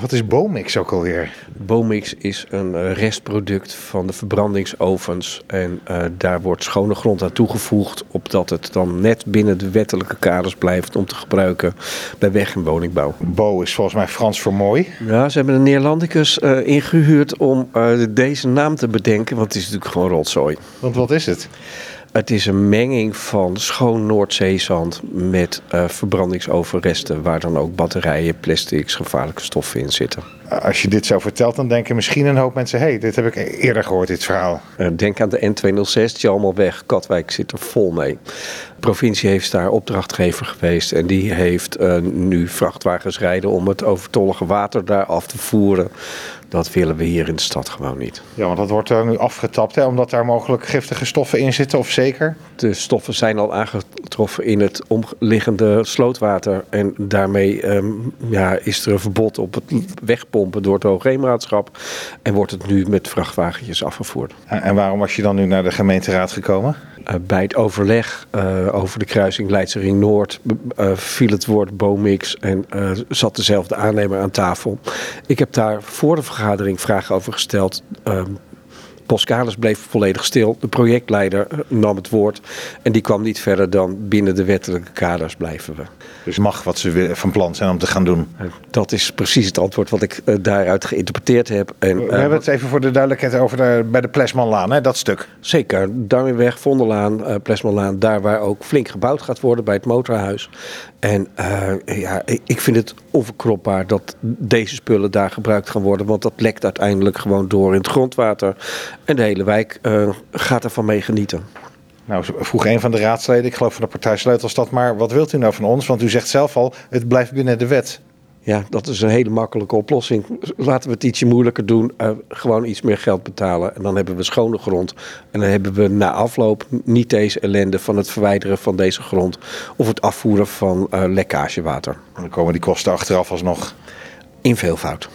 Wat is Bomix ook alweer? Bomix is een eh, restproduct van de verbrandingsovens. En uh, daar wordt schone grond aan toegevoegd. Opdat het dan net binnen de wettelijke kaders blijft om te gebruiken bij weg- en woningbouw. Bo is volgens mij Frans voor mooi. Ja, ze hebben een Neerlandicus uh, ingehuurd om deze naam te bedenken. Want het is natuurlijk gewoon rotzooi. Want wat is het? Het is een menging van schoon Noordzeezand met uh, verbrandingsoverresten, waar dan ook batterijen, plastics, gevaarlijke stoffen in zitten. Als je dit zo vertelt, dan denken misschien een hoop mensen: hé, hey, dit heb ik eerder gehoord, dit verhaal. Uh, denk aan de N206, weg. Katwijk zit er vol mee. De provincie heeft daar opdrachtgever geweest en die heeft uh, nu vrachtwagens rijden om het overtollige water daar af te voeren. Dat willen we hier in de stad gewoon niet. Ja, want dat wordt er nu afgetapt, hè, omdat daar mogelijk giftige stoffen in zitten, of zeker? De stoffen zijn al in het omliggende slootwater. En daarmee um, ja, is er een verbod op het wegpompen door het Hoogheemraadschap. En wordt het nu met vrachtwagentjes afgevoerd. En, en waarom was je dan nu naar de gemeenteraad gekomen? Uh, bij het overleg uh, over de kruising Leidse Ring Noord uh, viel het woord Bomix en zat dezelfde aannemer aan tafel. Ik heb daar voor de vergadering vragen over gesteld. Boskalis bleef volledig stil. De projectleider nam het woord. En die kwam niet verder dan binnen de wettelijke kaders blijven we. Dus mag wat ze van plan zijn om te gaan doen? Dat is precies het antwoord wat ik uh, daaruit geïnterpreteerd heb. En, we uh, hebben het even voor de duidelijkheid over de, bij de Plesmanlaan, hè, dat stuk. Zeker. Darwinweg, Vonderlaan, uh, Plesmanlaan. Daar waar ook flink gebouwd gaat worden bij het motorhuis. En ja, ik vind het onverkropbaar dat deze spullen daar gebruikt gaan worden. Want dat lekt uiteindelijk gewoon door in het grondwater. En de hele wijk uh, gaat ervan mee genieten. Nou, vroeg een van de raadsleden, ik geloof van de partij Sleutelstad, maar wat wilt u nou van ons? Want u zegt zelf al, het blijft binnen de wet. Ja, dat is een hele makkelijke oplossing. Laten we het ietsje moeilijker doen. Uh, gewoon iets meer geld betalen. En dan hebben we schone grond. En dan hebben we na afloop niet deze ellende van het verwijderen van deze grond. Of het afvoeren van uh, lekkagewater. En dan komen die kosten achteraf alsnog. In veelvoud.